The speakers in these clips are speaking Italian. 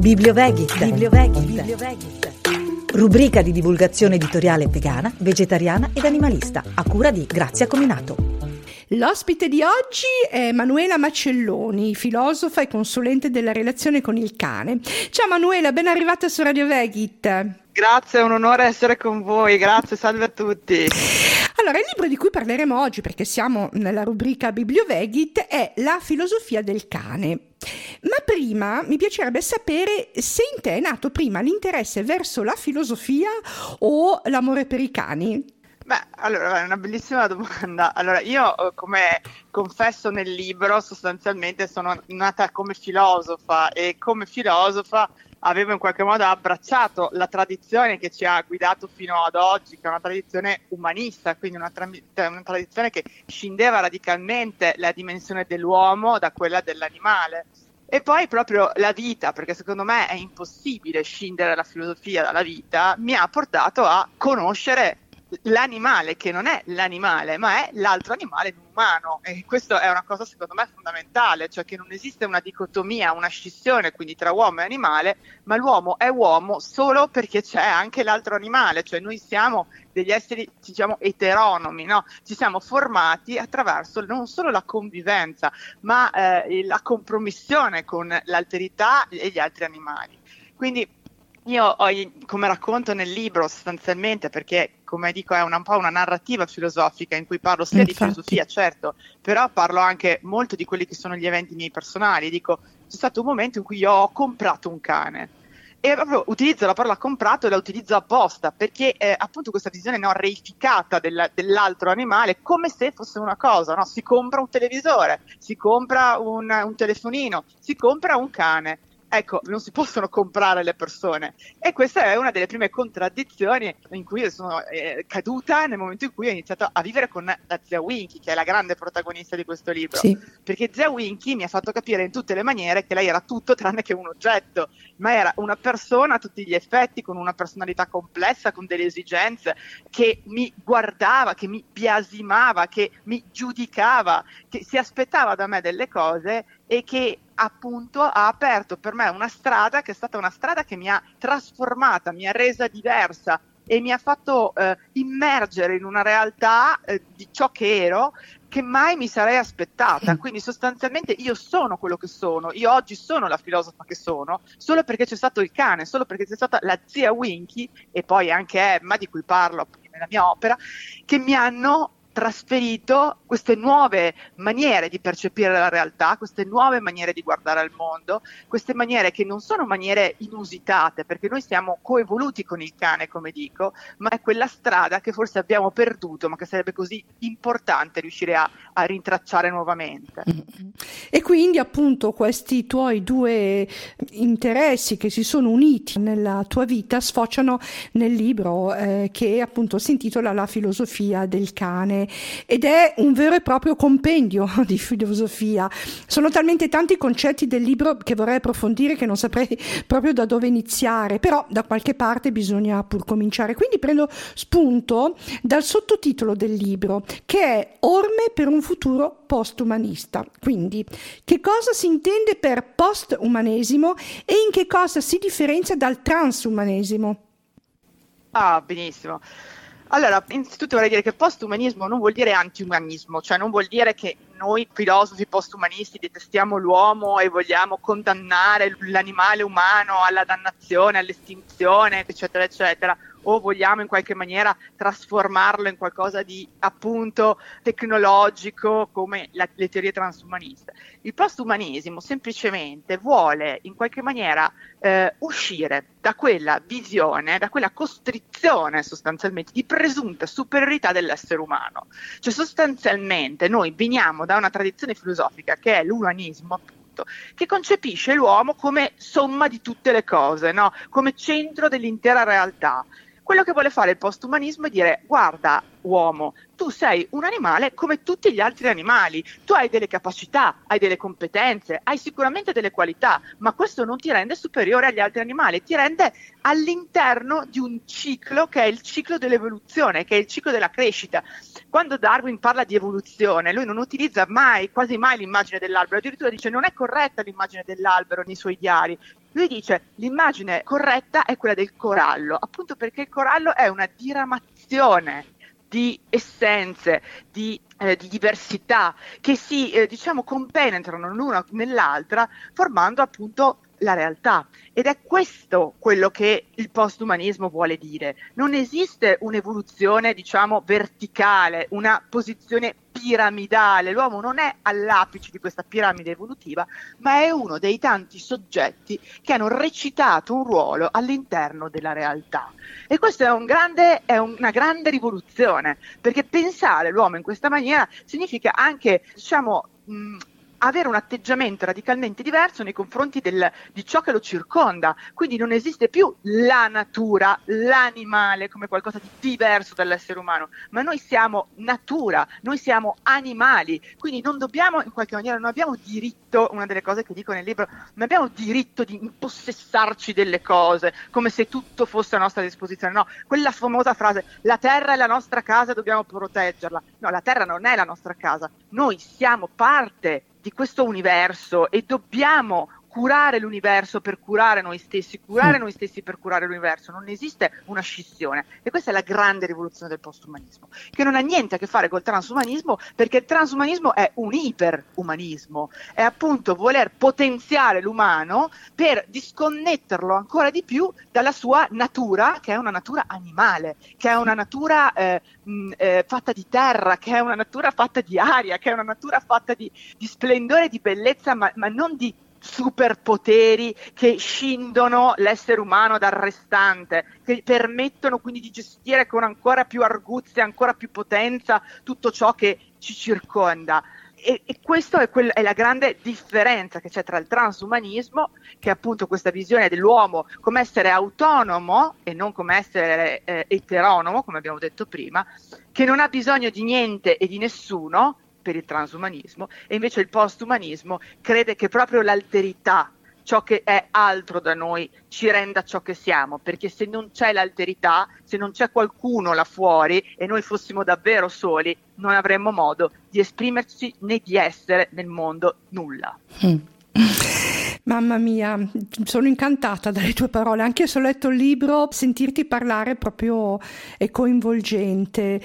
Bibliovegit. Bibliovegit. Bibliovegit. Rubrica di divulgazione editoriale vegana, vegetariana ed animalista, a cura di Grazia Cominato. L'ospite di oggi è Manuela Macelloni, filosofa e consulente della relazione con il cane. Ciao Manuela, ben arrivata su Radio Vegit. Grazie, è un onore essere con voi, grazie, salve a tutti. Allora, il libro di cui parleremo oggi, perché siamo nella rubrica Bibliovegit, è La filosofia del cane. Ma prima mi piacerebbe sapere se in te è nato prima l'interesse verso la filosofia o l'amore per i cani. Beh, allora, è una bellissima domanda. Allora, io, eh, come confesso nel libro, sostanzialmente sono nata come filosofa e come filosofa avevo in qualche modo abbracciato la tradizione che ci ha guidato fino ad oggi, che è una tradizione umanista, quindi una, tra- una tradizione che scindeva radicalmente la dimensione dell'uomo da quella dell'animale. E poi proprio la vita, perché secondo me è impossibile scindere la filosofia dalla vita, mi ha portato a conoscere l'animale che non è l'animale, ma è l'altro animale umano e questa è una cosa secondo me fondamentale, cioè che non esiste una dicotomia, una scissione quindi tra uomo e animale, ma l'uomo è uomo solo perché c'è anche l'altro animale, cioè noi siamo degli esseri diciamo eteronomi, no? ci siamo formati attraverso non solo la convivenza, ma eh, la compromissione con l'alterità e gli altri animali. Quindi io ho, come racconto nel libro sostanzialmente, perché come dico è una, un po' una narrativa filosofica in cui parlo sia Infatti. di filosofia, certo, però parlo anche molto di quelli che sono gli eventi miei personali. Dico, c'è stato un momento in cui io ho comprato un cane e proprio utilizzo la parola comprato e la utilizzo apposta perché eh, appunto questa visione no, reificata della, dell'altro animale come se fosse una cosa, no? si compra un televisore, si compra un, un telefonino, si compra un cane Ecco, non si possono comprare le persone. E questa è una delle prime contraddizioni in cui sono eh, caduta nel momento in cui ho iniziato a vivere con la zia Winky, che è la grande protagonista di questo libro. Sì. Perché zia Winky mi ha fatto capire in tutte le maniere che lei era tutto tranne che un oggetto, ma era una persona a tutti gli effetti, con una personalità complessa, con delle esigenze, che mi guardava, che mi biasimava, che mi giudicava, che si aspettava da me delle cose e che appunto ha aperto per me una strada che è stata una strada che mi ha trasformata, mi ha resa diversa e mi ha fatto eh, immergere in una realtà eh, di ciò che ero che mai mi sarei aspettata. Quindi sostanzialmente io sono quello che sono, io oggi sono la filosofa che sono, solo perché c'è stato il cane, solo perché c'è stata la zia Winky e poi anche Emma, di cui parlo nella mia opera, che mi hanno trasferito queste nuove maniere di percepire la realtà, queste nuove maniere di guardare al mondo, queste maniere che non sono maniere inusitate, perché noi siamo coevoluti con il cane, come dico, ma è quella strada che forse abbiamo perduto, ma che sarebbe così importante riuscire a, a rintracciare nuovamente. E quindi appunto questi tuoi due interessi che si sono uniti nella tua vita sfociano nel libro eh, che appunto si intitola La filosofia del cane ed è un vero e proprio compendio di filosofia. Sono talmente tanti concetti del libro che vorrei approfondire che non saprei proprio da dove iniziare, però da qualche parte bisogna pur cominciare. Quindi prendo spunto dal sottotitolo del libro che è Orme per un futuro postumanista. Quindi, che cosa si intende per postumanesimo e in che cosa si differenzia dal transumanesimo? Ah, benissimo. Allora, innanzitutto vorrei dire che postumanismo non vuol dire antiumanismo, cioè non vuol dire che noi filosofi postumanisti detestiamo l'uomo e vogliamo condannare l'animale umano alla dannazione, all'estinzione, eccetera, eccetera o vogliamo in qualche maniera trasformarlo in qualcosa di appunto tecnologico come la, le teorie transumaniste. Il postumanesimo semplicemente vuole in qualche maniera eh, uscire da quella visione, da quella costrizione sostanzialmente di presunta superiorità dell'essere umano. Cioè sostanzialmente noi veniamo da una tradizione filosofica che è l'umanismo che concepisce l'uomo come somma di tutte le cose, no? come centro dell'intera realtà. Quello che vuole fare il postumanismo è dire guarda uomo, tu sei un animale come tutti gli altri animali, tu hai delle capacità, hai delle competenze, hai sicuramente delle qualità, ma questo non ti rende superiore agli altri animali, ti rende all'interno di un ciclo che è il ciclo dell'evoluzione, che è il ciclo della crescita. Quando Darwin parla di evoluzione, lui non utilizza mai, quasi mai l'immagine dell'albero, addirittura dice non è corretta l'immagine dell'albero nei suoi diari, Lui dice l'immagine corretta è quella del corallo, appunto perché il corallo è una diramazione di essenze, di, eh, di diversità che si eh, diciamo compenetrano l'una nell'altra formando appunto la realtà. Ed è questo quello che il postumanismo vuole dire. Non esiste un'evoluzione, diciamo, verticale, una posizione piramidale. L'uomo non è all'apice di questa piramide evolutiva, ma è uno dei tanti soggetti che hanno recitato un ruolo all'interno della realtà. E questa è, un grande, è una grande rivoluzione, perché pensare l'uomo in questa maniera significa anche, diciamo, avere un atteggiamento radicalmente diverso nei confronti del, di ciò che lo circonda. Quindi non esiste più la natura, l'animale come qualcosa di diverso dall'essere umano, ma noi siamo natura, noi siamo animali, quindi non dobbiamo in qualche maniera, non abbiamo diritto, una delle cose che dico nel libro, non abbiamo diritto di impossessarci delle cose come se tutto fosse a nostra disposizione. No, quella famosa frase, la terra è la nostra casa, dobbiamo proteggerla. No, la terra non è la nostra casa, noi siamo parte di questo universo e dobbiamo curare l'universo per curare noi stessi, curare noi stessi per curare l'universo, non esiste una scissione. E questa è la grande rivoluzione del postumanismo, che non ha niente a che fare col transumanismo perché il transumanismo è un iperumanismo, è appunto voler potenziare l'umano per disconnetterlo ancora di più dalla sua natura, che è una natura animale, che è una natura eh, mh, eh, fatta di terra, che è una natura fatta di aria, che è una natura fatta di, di splendore, di bellezza, ma, ma non di superpoteri che scindono l'essere umano dal restante, che permettono quindi di gestire con ancora più arguzia, ancora più potenza tutto ciò che ci circonda. E, e questa è, quel, è, la grande differenza che c'è tra il transumanismo, che è appunto questa visione dell'uomo come essere autonomo e non come essere eh, eteronomo, come abbiamo detto prima, che non ha bisogno di niente e di nessuno, per il transumanismo e invece il postumanismo crede che proprio l'alterità, ciò che è altro da noi, ci renda ciò che siamo, perché se non c'è l'alterità, se non c'è qualcuno là fuori e noi fossimo davvero soli, non avremmo modo di esprimerci né di essere nel mondo nulla. Mm. Mamma mia, sono incantata dalle tue parole, anche se ho letto il libro, sentirti parlare proprio è coinvolgente.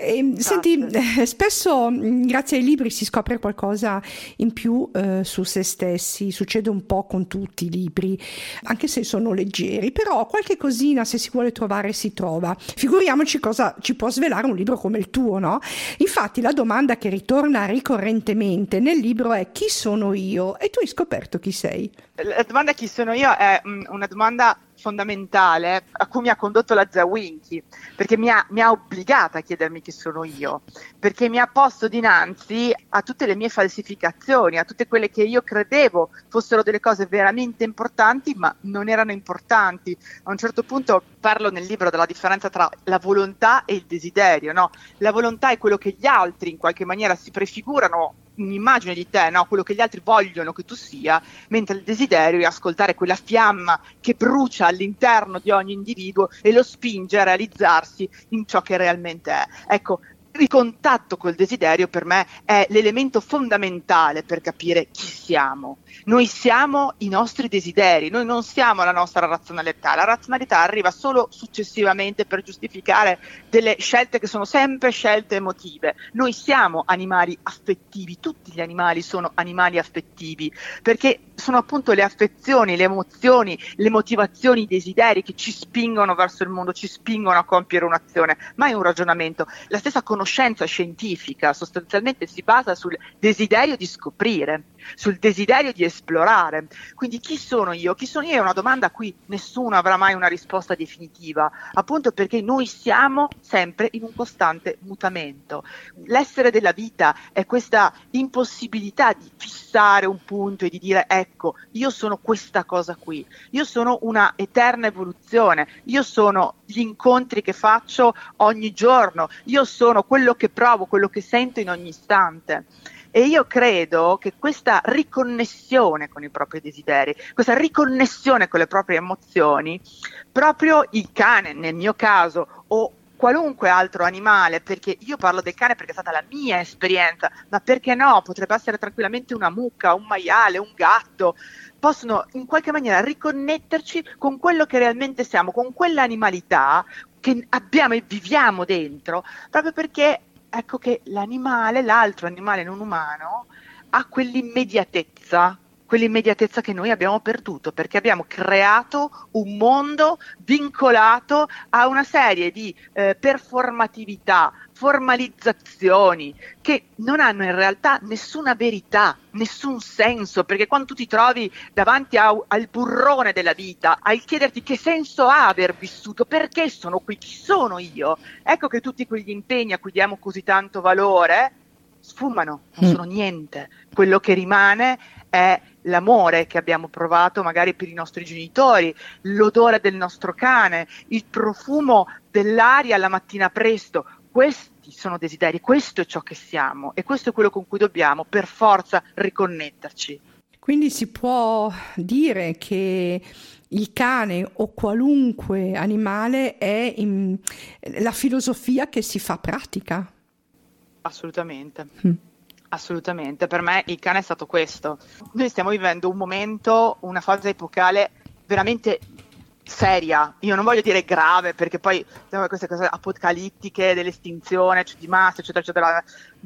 E, senti, eh, spesso mm, grazie ai libri si scopre qualcosa in più eh, su se stessi, succede un po' con tutti i libri, anche se sono leggeri, però qualche cosina se si vuole trovare si trova. Figuriamoci cosa ci può svelare un libro come il tuo, no? Infatti la domanda che ritorna ricorrentemente nel libro è chi sono io? E tu hai scoperto chi sei. La domanda chi sono io è mm, una domanda fondamentale a cui mi ha condotto la Zawinchi, perché mi ha, mi ha, obbligata a chiedermi chi sono io, perché mi ha posto dinanzi a tutte le mie falsificazioni, a tutte quelle che io credevo fossero delle cose veramente importanti, ma non erano importanti. A un certo punto parlo nel libro della differenza tra la volontà e il desiderio. No? La volontà è quello che gli altri in qualche maniera si prefigurano un'immagine di te, no? quello che gli altri vogliono che tu sia, mentre il desiderio è ascoltare quella fiamma che brucia all'interno di ogni individuo e lo spinge a realizzarsi in ciò che realmente è. Ecco, il contatto col desiderio per me è l'elemento fondamentale per capire chi siamo. Noi siamo i nostri desideri, noi non siamo la nostra razionalità. La razionalità arriva solo successivamente per giustificare delle scelte che sono sempre scelte emotive. Noi siamo animali affettivi, tutti gli animali sono animali affettivi, perché sono appunto le affezioni, le emozioni, le motivazioni, i desideri che ci spingono verso il mondo, ci spingono a compiere un'azione, mai un ragionamento. La stessa conoscenza scientifica sostanzialmente si basa sul desiderio di scoprire, sul desiderio di esplorare. Quindi chi sono io? Chi sono io è una domanda a cui nessuno avrà mai una risposta definitiva, appunto perché noi siamo sempre in un costante mutamento. L'essere della vita è questa impossibilità di fissare un punto e di dire ecco, io sono questa cosa qui, io sono una eterna evoluzione, io sono gli incontri che faccio ogni giorno, io sono quello che provo, quello che sento in ogni istante. E io credo che questa riconnessione con i propri desideri, questa riconnessione con le proprie emozioni, proprio il cane, nel mio caso, o qualunque altro animale, perché io parlo del cane perché è stata la mia esperienza, ma perché no? Potrebbe essere tranquillamente una mucca, un maiale, un gatto, possono in qualche maniera riconnetterci con quello che realmente siamo, con quell'animalità che abbiamo e viviamo dentro, proprio perché ecco che l'animale, l'altro animale non umano, ha quell'immediatezza quell'immediatezza che noi abbiamo perduto, perché abbiamo creato un mondo vincolato a una serie di eh, performatività, formalizzazioni che non hanno in realtà nessuna verità, nessun senso, perché quando tu ti trovi davanti a, al burrone della vita, al chiederti che senso ha aver vissuto, perché sono qui, chi sono io, ecco che tutti quegli impegni a cui diamo così tanto valore sfumano, non mm. sono niente. Quello che rimane è l'amore che abbiamo provato magari per i nostri genitori, l'odore del nostro cane, il profumo dell'aria la mattina presto. Questi sono desideri, questo è ciò che siamo e questo è quello con cui dobbiamo per forza riconnetterci. Quindi si può dire che il cane o qualunque animale è in, la filosofia che si fa pratica. Assolutamente. Mm. Assolutamente, per me il cane è stato questo. Noi stiamo vivendo un momento, una fase epocale veramente seria, io non voglio dire grave perché poi queste cose apocalittiche dell'estinzione cioè di massa eccetera eccetera,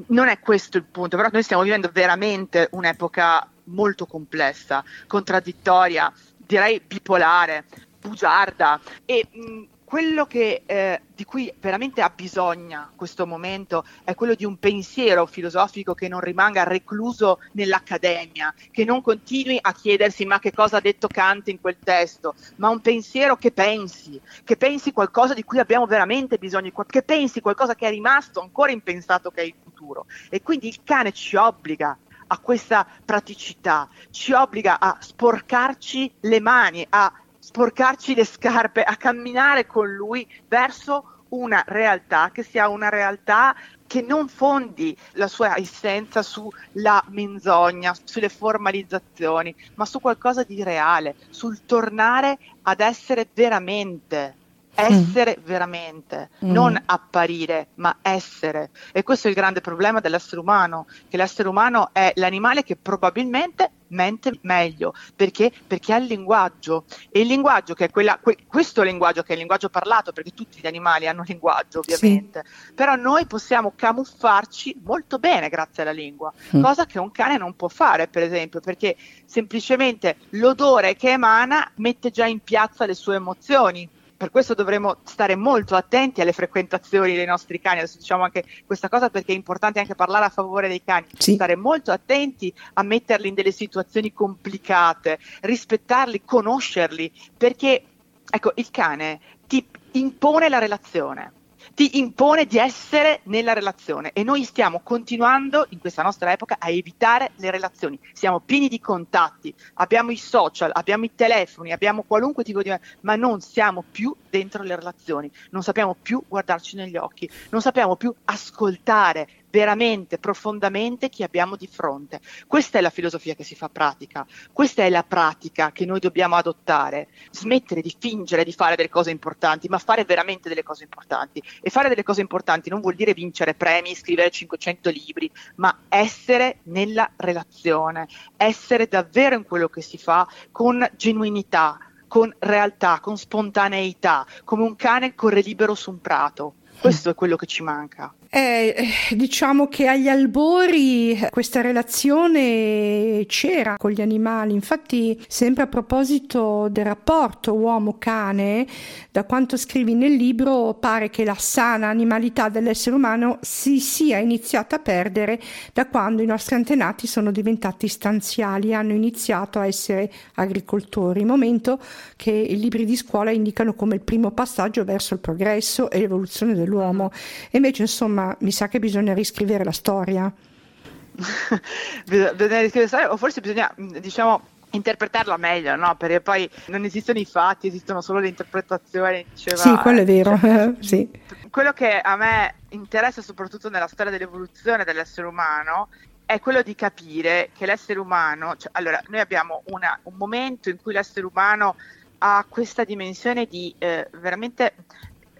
non è questo il punto, però noi stiamo vivendo veramente un'epoca molto complessa, contraddittoria, direi bipolare, bugiarda. E mh, quello che, eh, di cui veramente ha bisogno questo momento è quello di un pensiero filosofico che non rimanga recluso nell'accademia, che non continui a chiedersi ma che cosa ha detto Kant in quel testo, ma un pensiero che pensi, che pensi qualcosa di cui abbiamo veramente bisogno, che pensi qualcosa che è rimasto ancora impensato che è il futuro. E quindi il cane ci obbliga a questa praticità, ci obbliga a sporcarci le mani, a sporcarci le scarpe, a camminare con lui verso una realtà che sia una realtà che non fondi la sua essenza sulla menzogna, sulle formalizzazioni, ma su qualcosa di reale, sul tornare ad essere veramente essere mm. veramente, mm. non apparire, ma essere. E questo è il grande problema dell'essere umano, che l'essere umano è l'animale che probabilmente mente meglio, perché? Perché ha il linguaggio e il linguaggio che è quella, que, questo linguaggio che è il linguaggio parlato, perché tutti gli animali hanno linguaggio ovviamente, sì. però noi possiamo camuffarci molto bene grazie alla lingua, mm. cosa che un cane non può fare per esempio, perché semplicemente l'odore che emana mette già in piazza le sue emozioni per questo dovremo stare molto attenti alle frequentazioni dei nostri cani. Adesso diciamo anche questa cosa perché è importante anche parlare a favore dei cani. Sì. Stare molto attenti a metterli in delle situazioni complicate, rispettarli, conoscerli, perché ecco, il cane ti impone la relazione ti impone di essere nella relazione e noi stiamo continuando in questa nostra epoca a evitare le relazioni. Siamo pieni di contatti, abbiamo i social, abbiamo i telefoni, abbiamo qualunque tipo di... ma non siamo più dentro le relazioni, non sappiamo più guardarci negli occhi, non sappiamo più ascoltare, veramente, profondamente chi abbiamo di fronte. Questa è la filosofia che si fa pratica, questa è la pratica che noi dobbiamo adottare, smettere di fingere di fare delle cose importanti, ma fare veramente delle cose importanti. E fare delle cose importanti non vuol dire vincere premi, scrivere 500 libri, ma essere nella relazione, essere davvero in quello che si fa con genuinità, con realtà, con spontaneità, come un cane corre libero su un prato. Questo è quello che ci manca. Eh, diciamo che agli albori questa relazione c'era con gli animali, infatti sempre a proposito del rapporto uomo-cane, da quanto scrivi nel libro pare che la sana animalità dell'essere umano si sia iniziata a perdere da quando i nostri antenati sono diventati stanziali, hanno iniziato a essere agricoltori, momento che i libri di scuola indicano come il primo passaggio verso il progresso e l'evoluzione dell'uomo. E invece insomma mi sa che bisogna riscrivere la storia. bisogna riscrivere la storia o forse bisogna, diciamo, interpretarla meglio, no? Perché poi non esistono i fatti, esistono solo le interpretazioni. Diceva, sì, quello è vero. Cioè, sì. Quello che a me interessa soprattutto nella storia dell'evoluzione dell'essere umano è quello di capire che l'essere umano, cioè, allora noi abbiamo una, un momento in cui l'essere umano ha questa dimensione di eh, veramente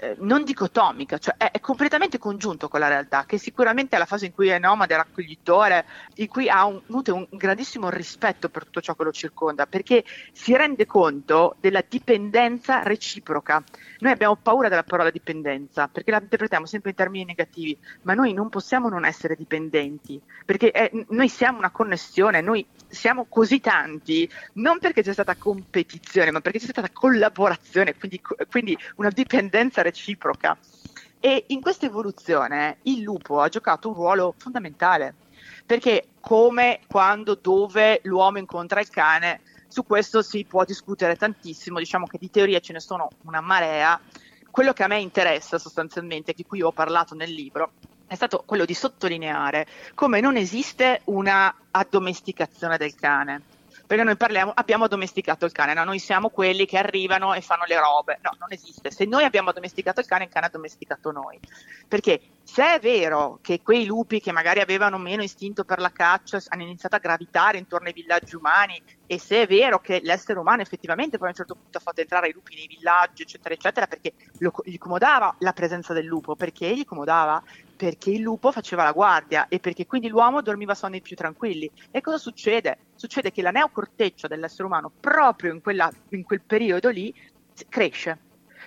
eh, non dicotomica, cioè è, è, completamente congiunto con la realtà, che sicuramente è la fase in cui è nomade, raccoglitore, in cui ha un, un, un grandissimo rispetto per tutto ciò che lo circonda, perché si rende conto della dipendenza reciproca. Noi abbiamo paura della parola dipendenza, perché la interpretiamo sempre in termini negativi, ma noi non possiamo non essere dipendenti, perché è, noi siamo una connessione, noi siamo così tanti, non perché c'è stata competizione, ma perché c'è stata collaborazione, quindi, quindi una dipendenza reciproca. E in questa evoluzione il lupo ha giocato un ruolo fondamentale, perché come, quando, dove l'uomo incontra il cane, su questo si può discutere tantissimo, diciamo che di teoria ce ne sono una marea. Quello che a me interessa sostanzialmente, di cui ho parlato nel libro, è stato quello di sottolineare come non esiste una addomesticazione del cane perché noi parliamo, abbiamo addomesticato il cane, no? noi siamo quelli che arrivano e fanno le robe, no, non esiste. Se noi abbiamo addomesticato il cane, il cane ha addomesticato noi. Perché se è vero che quei lupi che magari avevano meno istinto per la caccia hanno iniziato a gravitare intorno ai villaggi umani e se è vero che l'essere umano effettivamente poi a un certo punto ha fatto entrare i lupi nei villaggi, eccetera, eccetera, perché lo, gli comodava la presenza del lupo, perché gli comodava perché il lupo faceva la guardia e perché quindi l'uomo dormiva sonni più tranquilli. E cosa succede? Succede che la neocorteccia dell'essere umano, proprio in, quella, in quel periodo lì, cresce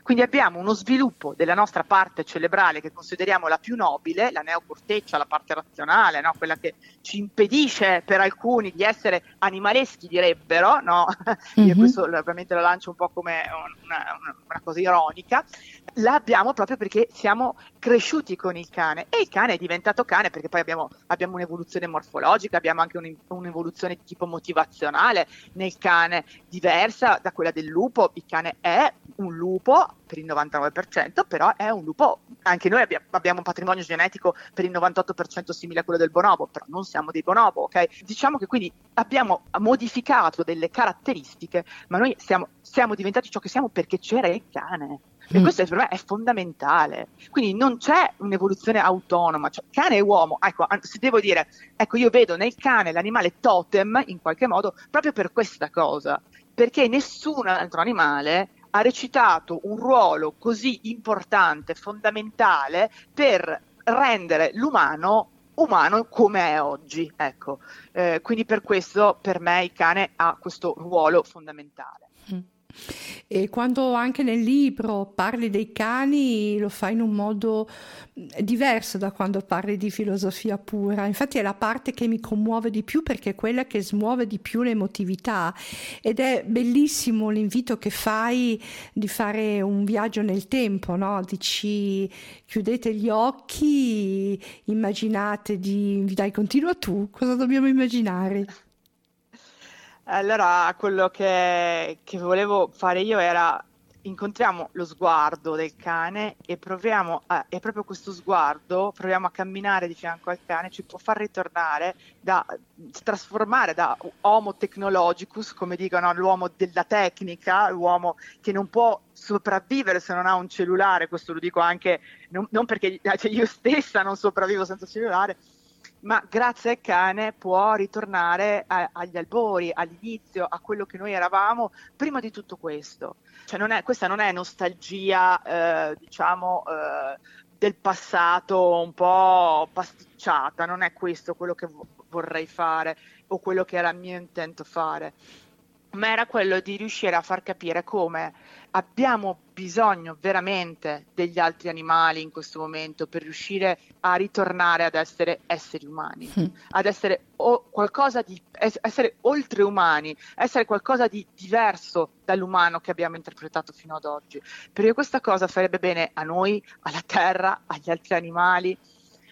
quindi abbiamo uno sviluppo della nostra parte cerebrale che consideriamo la più nobile, la neocorteccia, la parte razionale, no? quella che ci impedisce per alcuni di essere animaleschi, direbbero, no? Mm-hmm. Io mhm. questo ovviamente lo lancio un po' come una, una, una cosa ironica, l'abbiamo proprio perché siamo cresciuti con il cane e il cane è diventato cane perché poi abbiamo, abbiamo un'evoluzione morfologica, abbiamo anche un, un'evoluzione di tipo motivazionale nel cane diversa da quella del lupo, il cane è un lupo per il 99%, però è un lupo, anche noi abbiamo, abbiamo un patrimonio genetico per il 98% simile a quello del bonobo, però non siamo dei bonobo, ok? Diciamo che quindi abbiamo modificato delle caratteristiche, ma noi siamo, siamo diventati ciò che siamo perché c'era il cane. E mm. questo per me è fondamentale. Quindi non c'è un'evoluzione autonoma, cioè cane e uomo. Ecco, se devo dire, ecco, io vedo nel cane l'animale totem in qualche modo proprio per questa cosa, perché nessun altro animale ha recitato un ruolo così importante, fondamentale per rendere l'umano umano come è oggi. Ecco. Eh, quindi per questo per me il cane ha questo ruolo fondamentale. Mm. E quando anche nel libro parli dei cani lo fai in un modo diverso da quando parli di filosofia pura. Infatti è la parte che mi commuove di più perché è quella che smuove di più l'emotività ed è bellissimo l'invito che fai di fare un viaggio nel tempo, no? Dici chiudete gli occhi, immaginate di... Dai, continua tu, cosa dobbiamo immaginare? Allora, quello che, che volevo fare io era incontriamo lo sguardo del cane e proviamo a, e proprio questo sguardo proviamo a camminare di fianco al cane ci può far ritornare da trasformare da homo technologicus come dicono l'uomo della tecnica l'uomo che non può sopravvivere se non ha un cellulare questo lo dico anche non, non perché cioè io stessa non sopravvivo senza cellulare ma grazie al cane può ritornare a, agli albori, all'inizio, a quello che noi eravamo prima di tutto questo. Cioè non è, questa non è nostalgia, eh, diciamo, eh, del passato un po' pasticciata, non è questo quello che vo- vorrei fare o quello che era il mio intento fare ma era quello di riuscire a far capire come abbiamo bisogno veramente degli altri animali in questo momento per riuscire a ritornare ad essere esseri umani, mm. ad essere o qualcosa di essere oltreumani, essere qualcosa di diverso dall'umano che abbiamo interpretato fino ad oggi. Perché questa cosa farebbe bene a noi, alla terra, agli altri animali.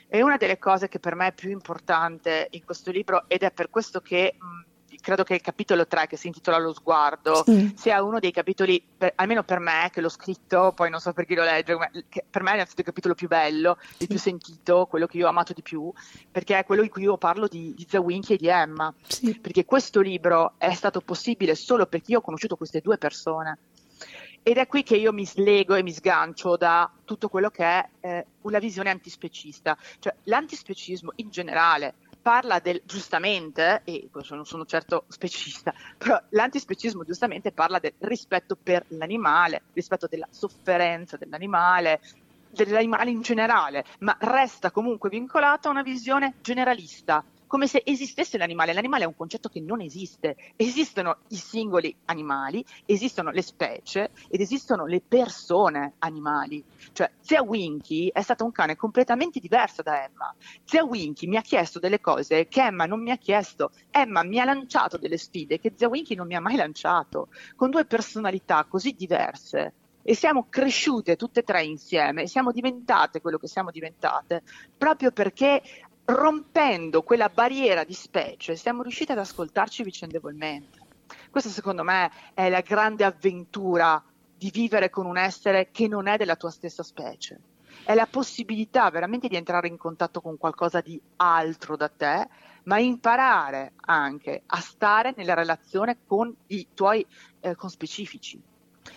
È una delle cose che per me è più importante in questo libro ed è per questo che mh, credo che il capitolo 3 che si intitola Lo sguardo sì. sia uno dei capitoli, per, almeno per me che l'ho scritto, poi non so per chi lo legge, ma per me è stato il capitolo più bello, sì. il più sentito, quello che io ho amato di più, perché è quello in cui io parlo di, di Zawinchi e di Emma, sì. perché questo libro è stato possibile solo perché io ho conosciuto queste due persone. Ed è qui che io mi slego e mi sgancio da tutto quello che è eh, una visione antispecista. Cioè, l'antispecismo in generale parla del, giustamente, e non sono certo specista, però l'antispecismo giustamente parla del rispetto per l'animale, rispetto della sofferenza dell'animale, dell'animale in generale, ma resta comunque vincolato a una visione generalista, come se esistesse l'animale. L'animale è un concetto che non esiste. Esistono i singoli animali, esistono le specie ed esistono le persone animali. Cioè, Zia Winky è stata un cane completamente diverso da Emma. Zia Winky mi ha chiesto delle cose che Emma non mi ha chiesto. Emma mi ha lanciato delle sfide che Zia Winky non mi ha mai lanciato, con due personalità così diverse e siamo cresciute tutte e tre insieme siamo diventate quello che siamo diventate proprio perché rompendo quella barriera di specie siamo riusciti ad ascoltarci vicendevolmente. Questa secondo me è la grande avventura di vivere con un essere che non è della tua stessa specie. È la possibilità veramente di entrare in contatto con qualcosa di altro da te, ma imparare anche a stare nella relazione con i tuoi eh, conspecifici.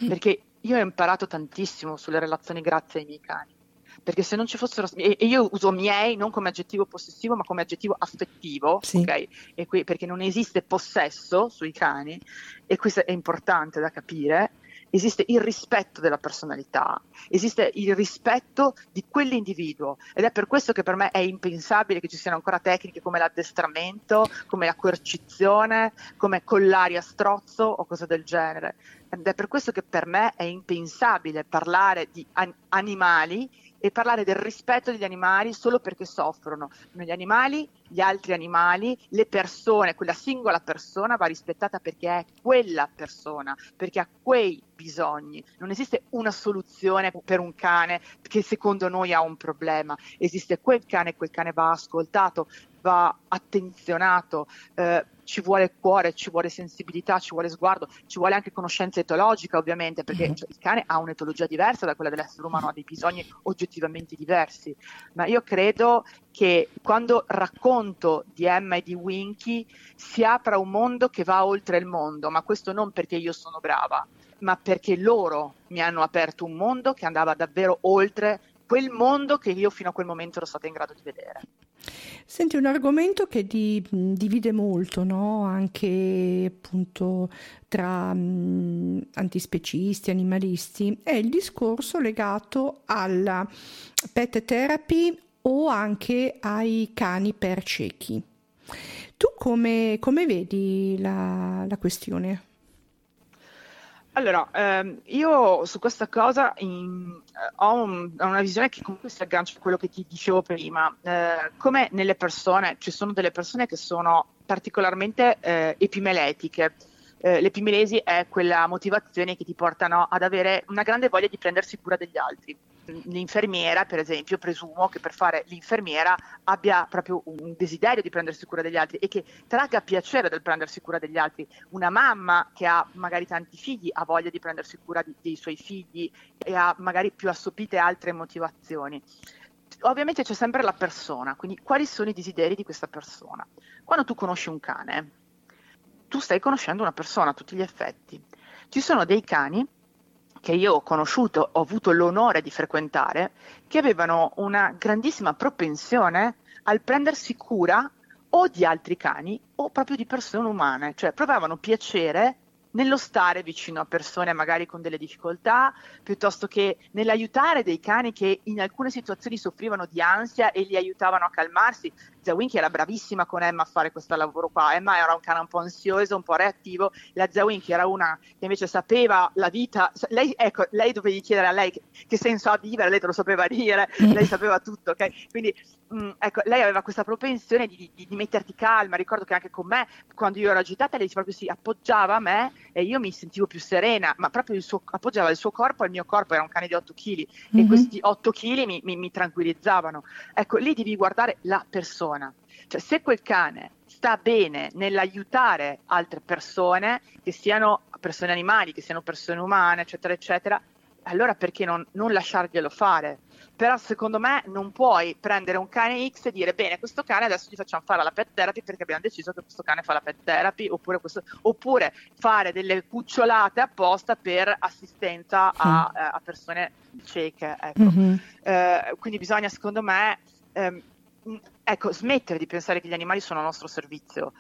Mm. Perché io ho imparato tantissimo sulle relazioni grazie ai miei cani perché se non ci fossero e io uso miei non come aggettivo possessivo ma come aggettivo affettivo sì. okay? qui, perché non esiste possesso sui cani e questo è importante da capire esiste il rispetto della personalità, esiste il rispetto di quell'individuo ed è per questo che per me è impensabile che ci siano ancora tecniche come l'addestramento, come la coercizione, come collari a strozzo o cose del genere. Ed è per questo che per me è impensabile parlare di an- animali e parlare del rispetto degli animali solo perché soffrono. Gli animali, gli altri animali, le persone, quella singola persona va rispettata perché è quella persona, perché ha quei bisogni. Non esiste una soluzione per un cane che secondo noi ha un problema. Esiste quel cane e quel cane va ascoltato, va attenzionato, eh, ci vuole cuore, ci vuole sensibilità, ci vuole sguardo, ci vuole anche conoscenza etologica ovviamente, perché cioè, il cane ha un'etologia diversa da quella dell'essere umano, ha dei bisogni oggettivamente diversi, ma io credo che quando racconto di Emma e di Winky si apra un mondo che va oltre il mondo, ma questo non perché io sono brava, ma perché loro mi hanno aperto un mondo che andava davvero oltre quel mondo che io fino a quel momento ero stata in grado di vedere. Senti, un argomento che di, divide molto, no? anche appunto tra mh, antispecisti, animalisti, è il discorso legato alla pet therapy o anche ai cani per ciechi. Tu come, come vedi la, la questione? Allora, ehm, io su questa cosa in, eh, ho, un, una visione che comunque si aggancia a quello che ti dicevo prima. Eh, come nelle persone, ci sono delle persone che sono particolarmente eh, epimeletiche. Eh, l'epimilesi è quella motivazione che ti portano ad avere una grande voglia di prendersi cura degli altri l'infermiera, per esempio, presumo che per fare l'infermiera abbia proprio un desiderio di prendersi cura degli altri e che tragga piacere del prendersi cura degli altri. Una mamma che ha magari tanti figli ha voglia di prendersi cura di, dei suoi figli e ha magari più assopite altre motivazioni. Ovviamente c'è sempre la persona, quindi quali sono i desideri di questa persona? Quando tu conosci un cane, tu stai conoscendo una persona a tutti gli effetti. Ci sono dei cani che io ho conosciuto, ho avuto l'onore di frequentare, che avevano una grandissima propensione al prendersi cura o di altri cani o proprio di persone umane, cioè provavano piacere nello stare vicino a persone magari con delle difficoltà, piuttosto che nell'aiutare dei cani che in alcune situazioni soffrivano di ansia e li aiutavano a calmarsi. Zia Winky era bravissima con Emma a fare questo lavoro qua. Emma era un cane un po' ansioso, un po' reattivo. La Zia Winky era una che invece sapeva la vita. Lei, ecco, lei dovevi chiedere a lei che, che senso ha vivere, lei te lo sapeva dire, lei sapeva tutto, ok? Quindi mh, mm, ecco, lei aveva questa propensione di, di, di, metterti calma. Ricordo che anche con me, quando io ero agitata, lei proprio si appoggiava a me e io mi sentivo più serena, ma proprio il suo, appoggiava il suo corpo al mio corpo, era un cane di 8 kg mm-hmm. e questi 8 kg mi, mi, mi tranquillizzavano. Ecco, lì devi guardare la persona persona. Cioè, se quel cane sta bene nell'aiutare altre persone, che siano persone animali, che siano persone umane, eccetera, eccetera, allora perché non, non lasciarglielo fare? Però secondo me non puoi prendere un cane X e dire bene, questo cane adesso gli facciamo fare la pet therapy perché abbiamo deciso che questo cane fa la pet therapy, oppure, questo, oppure fare delle cucciolate apposta per assistenza a, a persone cieche. Ecco. Mm-hmm. Eh, quindi bisogna secondo me ehm, ecco, smettere di pensare che gli animali sono a nostro servizio.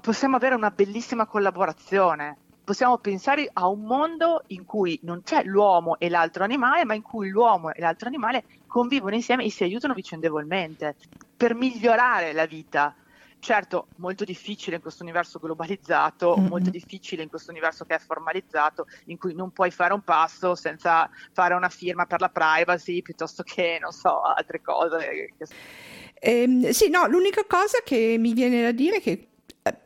Possiamo avere una bellissima collaborazione. Possiamo pensare a un mondo in cui non c'è l'uomo e l'altro animale, ma in cui l'uomo e l'altro animale convivono insieme e si aiutano vicendevolmente per migliorare la vita certo molto difficile in questo universo globalizzato, mm-hmm. molto difficile in questo universo che è formalizzato, in cui non puoi fare un passo senza fare una firma per la privacy piuttosto che, non so, altre cose. Eh, sì, no, l'unica cosa che mi viene da dire è che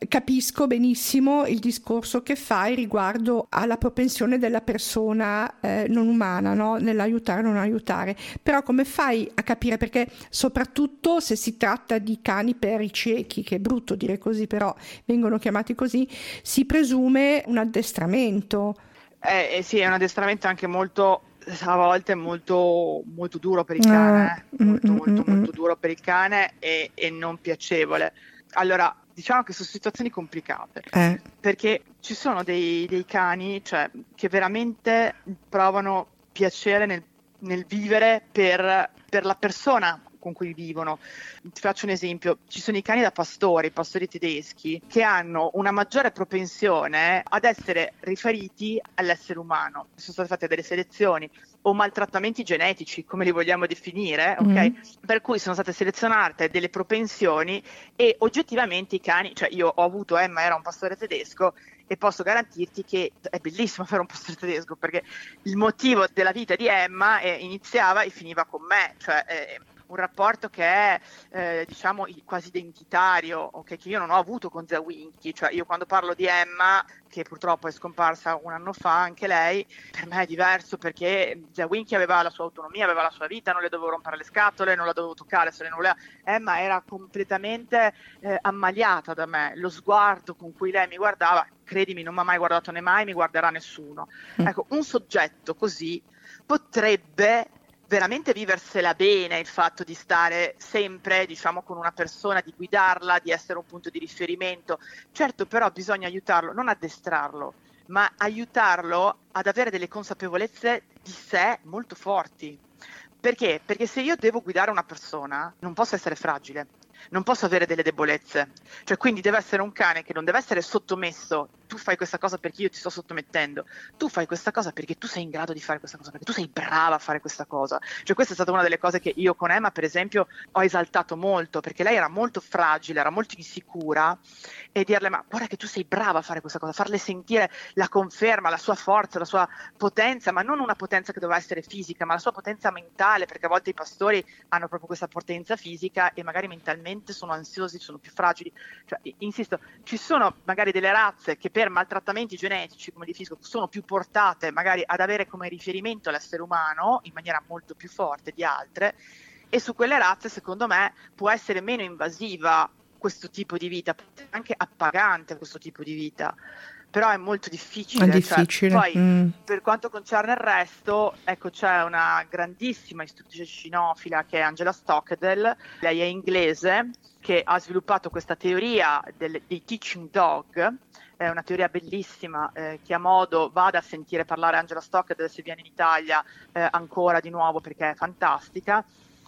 capisco benissimo il discorso che fai riguardo alla propensione della persona eh, non umana no? nell'aiutare o non aiutare. Però come fai a capire? Perché soprattutto se si tratta di cani per i ciechi che è brutto dire così però vengono chiamati così si presume un addestramento. Eh, eh sì è un addestramento anche molto a volte molto, molto duro per il cane eh. molto, mm, molto, mm, molto mm. duro per il cane e, e non piacevole allora diciamo che sono situazioni complicate eh. perché ci sono dei, dei cani cioè, che veramente provano piacere nel, nel vivere per, per la persona con cui vivono. Ti faccio un esempio, ci sono i cani da pastori, i pastori tedeschi, che hanno una maggiore propensione ad essere riferiti all'essere umano. Sono state fatte delle selezioni o maltrattamenti genetici, come li vogliamo definire, ok? Mm. Per cui sono state selezionate delle propensioni e oggettivamente i cani, cioè io ho avuto Emma, era un pastore tedesco e posso garantirti che è bellissimo fare un pastore tedesco perché il motivo della vita di Emma eh, iniziava e finiva con me, cioè eh, un rapporto che è eh, diciamo quasi identitario, okay, che io non ho avuto con Zia Winky, cioè io quando parlo di Emma, che purtroppo è scomparsa un anno fa anche lei, per me è diverso perché Zia Winky aveva la sua autonomia, aveva la sua vita, non le dovevo rompere le scatole, non la dovevo toccare se lei non voleva. Emma era completamente eh, ammaliata da me, lo sguardo con cui lei mi guardava, credimi, non mi ha mai guardato né mai mi guarderà nessuno. Mm. Ecco, un soggetto così potrebbe veramente viversela bene il fatto di stare sempre, diciamo, con una persona, di guidarla, di essere un punto di riferimento. Certo, però bisogna aiutarlo, non addestrarlo, ma aiutarlo ad avere delle consapevolezze di sé molto forti. Perché? Perché se io devo guidare una persona, non posso essere fragile, non posso avere delle debolezze. Cioè, quindi deve essere un cane che non deve essere sottomesso. Tu fai questa cosa perché io ti sto sottomettendo. Tu fai questa cosa perché tu sei in grado di fare questa cosa, perché tu sei brava a fare questa cosa. Cioè, questa è stata una delle cose che io con Emma, per esempio, ho esaltato molto, perché lei era molto fragile, era molto insicura e dirle "Ma guarda che tu sei brava a fare questa cosa", farle sentire la conferma, la sua forza, la sua potenza, ma non una potenza che doveva essere fisica, ma la sua potenza mentale, perché a volte i pastori hanno proprio questa potenza fisica e magari mentalmente mentalmente sono ansiosi, sono più fragili. Cioè, insisto, ci sono magari delle razze che per maltrattamenti genetici, come definisco, sono più portate magari ad avere come riferimento l'essere umano in maniera molto più forte di altre e su quelle razze, secondo me, può essere meno invasiva questo tipo di vita, anche appagante questo tipo di vita però è molto difficile. È cioè, difficile. Cioè, poi, mm. per quanto concerne il resto, ecco, c'è una grandissima istruttrice cinofila che è Angela Stockdale, lei è inglese, che ha sviluppato questa teoria del, dei teaching dog, è una teoria bellissima, eh, chi ha modo vada a sentire parlare Angela Stockdale se viene in Italia eh, ancora di nuovo perché è fantastica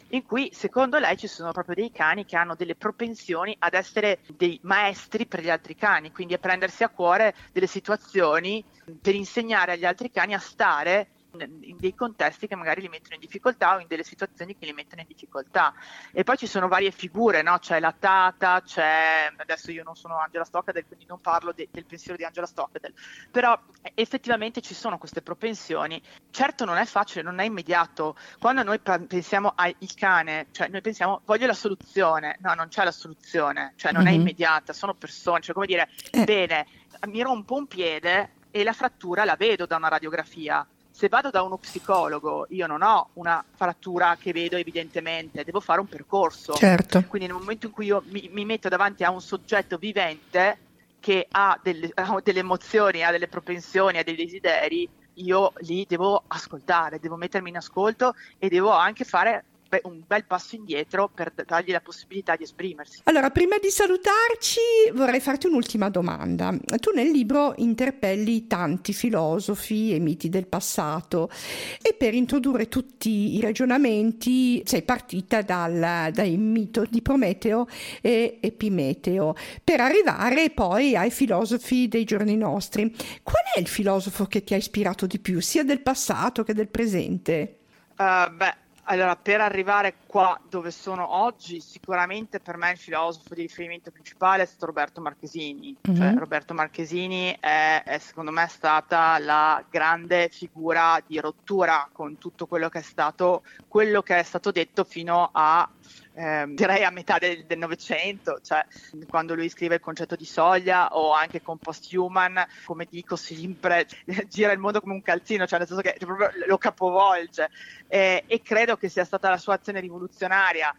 in cui secondo lei ci sono proprio dei cani che hanno delle propensioni ad essere dei maestri per gli altri cani, quindi a prendersi a cuore delle situazioni per insegnare agli altri cani a stare in dei contesti che magari li mettono in difficoltà o in delle situazioni che li mettono in difficoltà. E poi ci sono varie figure, no? c'è la Tata, c'è, adesso io non sono Angela Stockdale, quindi non parlo de- del pensiero di Angela Stockdale, però effettivamente ci sono queste propensioni. Certo non è facile, non è immediato. Quando noi pensiamo al cane, cioè noi pensiamo voglio la soluzione, no, non c'è la soluzione, cioè non mm-hmm. è immediata, sono persone, cioè come dire, eh. bene, mi rompo un piede e la frattura la vedo da una radiografia se vado da uno psicologo, io non ho una frattura che vedo evidentemente, devo fare un percorso. Certo. Quindi nel momento in cui io mi, mi metto davanti a un soggetto vivente che ha delle, ha delle emozioni, ha delle propensioni, ha dei desideri, io li devo ascoltare, devo mettermi in ascolto e devo anche fare be- un bel passo indietro per dargli la possibilità di esprimersi. Allora, prima di salutarci vorrei farti un'ultima domanda. Tu nel libro interpelli tanti filosofi e miti del passato e per introdurre tutti i ragionamenti sei partita dal, dal mito di Prometeo e Epimeteo per arrivare poi ai filosofi dei giorni nostri. Qual è il filosofo che ti ha ispirato di più, sia del passato che del presente? Uh, beh, allora, per arrivare qua dove sono oggi, sicuramente per me il filosofo di riferimento principale è stato Roberto Marchesini. Mm-hmm. Cioè, Roberto Marchesini è, è, secondo me stata la grande figura di rottura con tutto quello che è stato, quello che è stato detto fino a eh, direi a metà del Novecento, cioè quando lui scrive il concetto di soglia o anche con post-human, come dico sempre, gira il mondo come un calzino, cioè nel senso che proprio lo capovolge. Eh, e credo che sia stata la sua azione rivoluzionaria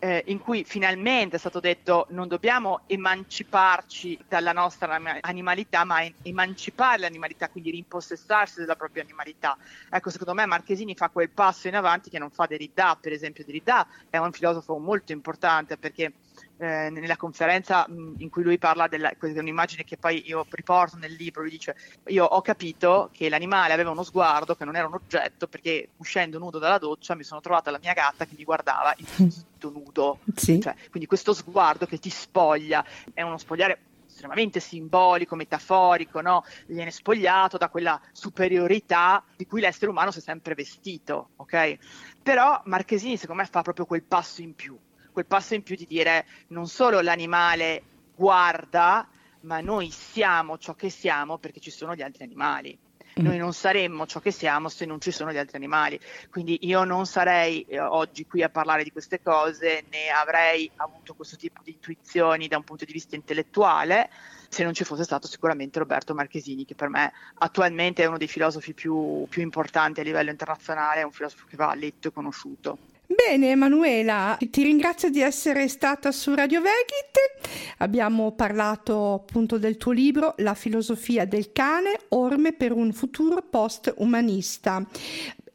eh, in cui finalmente è stato detto non dobbiamo emanciparci dalla nostra animalità, ma emancipare l'animalità, quindi rimpossessarsi della propria animalità. Ecco, secondo me Marchesini fa quel passo in avanti che non fa Derrida, per esempio. Derrida è un filosofo molto importante perché eh, nella conferenza mh, in cui lui parla della, questa è un'immagine che poi io riporto nel libro, lui dice io ho capito che l'animale aveva uno sguardo che non era un oggetto perché uscendo nudo dalla doccia mi sono trovata la mia gatta che mi guardava in tutto nudo, sì. cioè, quindi questo sguardo che ti spoglia è uno spogliare estremamente simbolico, metaforico, no? viene spogliato da quella superiorità di cui l'essere umano si è sempre vestito, ok? Però Marchesini secondo me fa proprio quel passo in più, quel passo in più di dire non solo l'animale guarda, ma noi siamo ciò che siamo perché ci sono gli altri animali. Mm. Noi non saremmo ciò che siamo se non ci sono gli altri animali. Quindi io non sarei eh, oggi qui a parlare di queste cose, né avrei avuto questo tipo di intuizioni da un punto di vista intellettuale se non ci fosse stato sicuramente Roberto Marchesini, che per me attualmente è uno dei filosofi più, più importanti a livello internazionale, è un filosofo che va letto e conosciuto. Bene Emanuela, ti ringrazio di essere stata su Radio Vegit. Abbiamo parlato appunto del tuo libro La filosofia del cane, orme per un futuro post-umanista.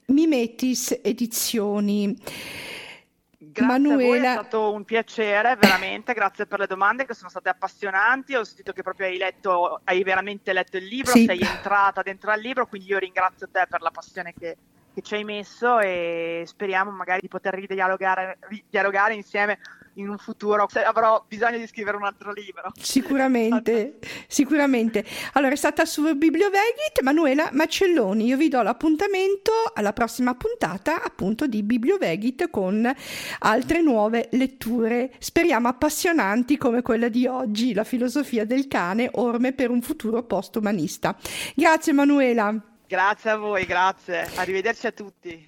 Mimetis Edizioni. Grazie Manuela. è stato un piacere, veramente, grazie per le domande che sono state appassionanti. Ho sentito che proprio hai letto, hai veramente letto il libro, sì. sei entrata dentro al libro, quindi io ringrazio te per la passione che, che ci hai messo e speriamo magari di poter ridialogare, ridialogare insieme in un futuro se avrò bisogno di scrivere un altro libro. Sicuramente, sicuramente. Allora è stata su Bibliovegit Manuela Macelloni. Io vi do l'appuntamento alla prossima puntata appunto di Bibliovegit con altre nuove letture, speriamo appassionanti come quella di oggi, la filosofia del cane, orme per un futuro post-umanista. Grazie Manuela. Grazie a voi, grazie. Arrivederci a tutti.